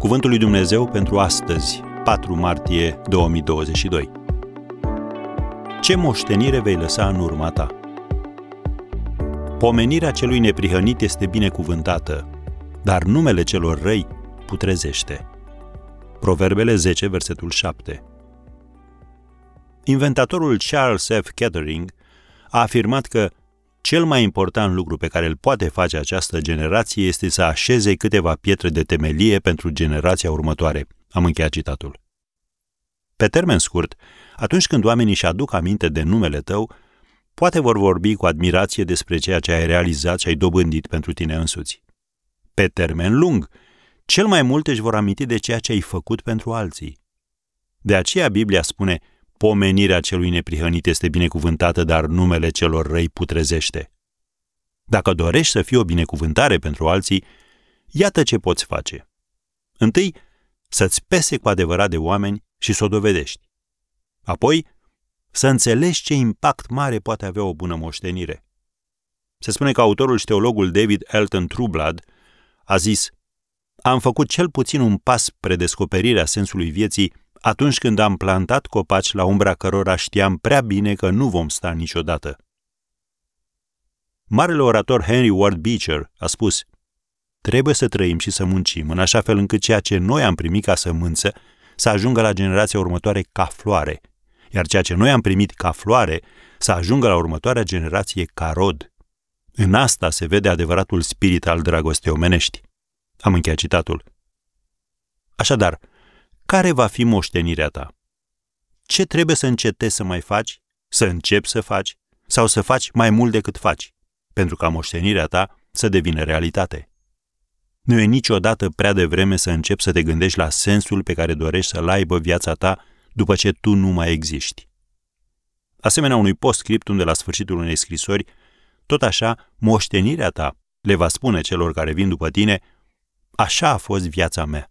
Cuvântul lui Dumnezeu pentru astăzi, 4 martie 2022. Ce moștenire vei lăsa în urma ta? Pomenirea celui neprihănit este binecuvântată, dar numele celor răi putrezește. Proverbele 10, versetul 7. Inventatorul Charles F. Kettering a afirmat că cel mai important lucru pe care îl poate face această generație este să așeze câteva pietre de temelie pentru generația următoare. Am încheiat citatul. Pe termen scurt, atunci când oamenii își aduc aminte de numele tău, poate vor vorbi cu admirație despre ceea ce ai realizat și ai dobândit pentru tine însuți. Pe termen lung, cel mai mult își vor aminti de ceea ce ai făcut pentru alții. De aceea Biblia spune, pomenirea celui neprihănit este binecuvântată, dar numele celor răi putrezește. Dacă dorești să fii o binecuvântare pentru alții, iată ce poți face. Întâi, să-ți pese cu adevărat de oameni și să o dovedești. Apoi, să înțelegi ce impact mare poate avea o bună moștenire. Se spune că autorul și teologul David Elton Trueblad a zis Am făcut cel puțin un pas spre descoperirea sensului vieții atunci când am plantat copaci la umbra cărora știam prea bine că nu vom sta niciodată. Marele orator Henry Ward Beecher a spus Trebuie să trăim și să muncim în așa fel încât ceea ce noi am primit ca sămânță să ajungă la generația următoare ca floare, iar ceea ce noi am primit ca floare să ajungă la următoarea generație ca rod. În asta se vede adevăratul spirit al dragostei omenești. Am încheiat citatul. Așadar, care va fi moștenirea ta? Ce trebuie să încetezi să mai faci, să începi să faci sau să faci mai mult decât faci, pentru ca moștenirea ta să devină realitate? Nu e niciodată prea devreme să începi să te gândești la sensul pe care dorești să-l aibă viața ta după ce tu nu mai existi. Asemenea unui postscriptum de la sfârșitul unei scrisori, tot așa, moștenirea ta le va spune celor care vin după tine, așa a fost viața mea.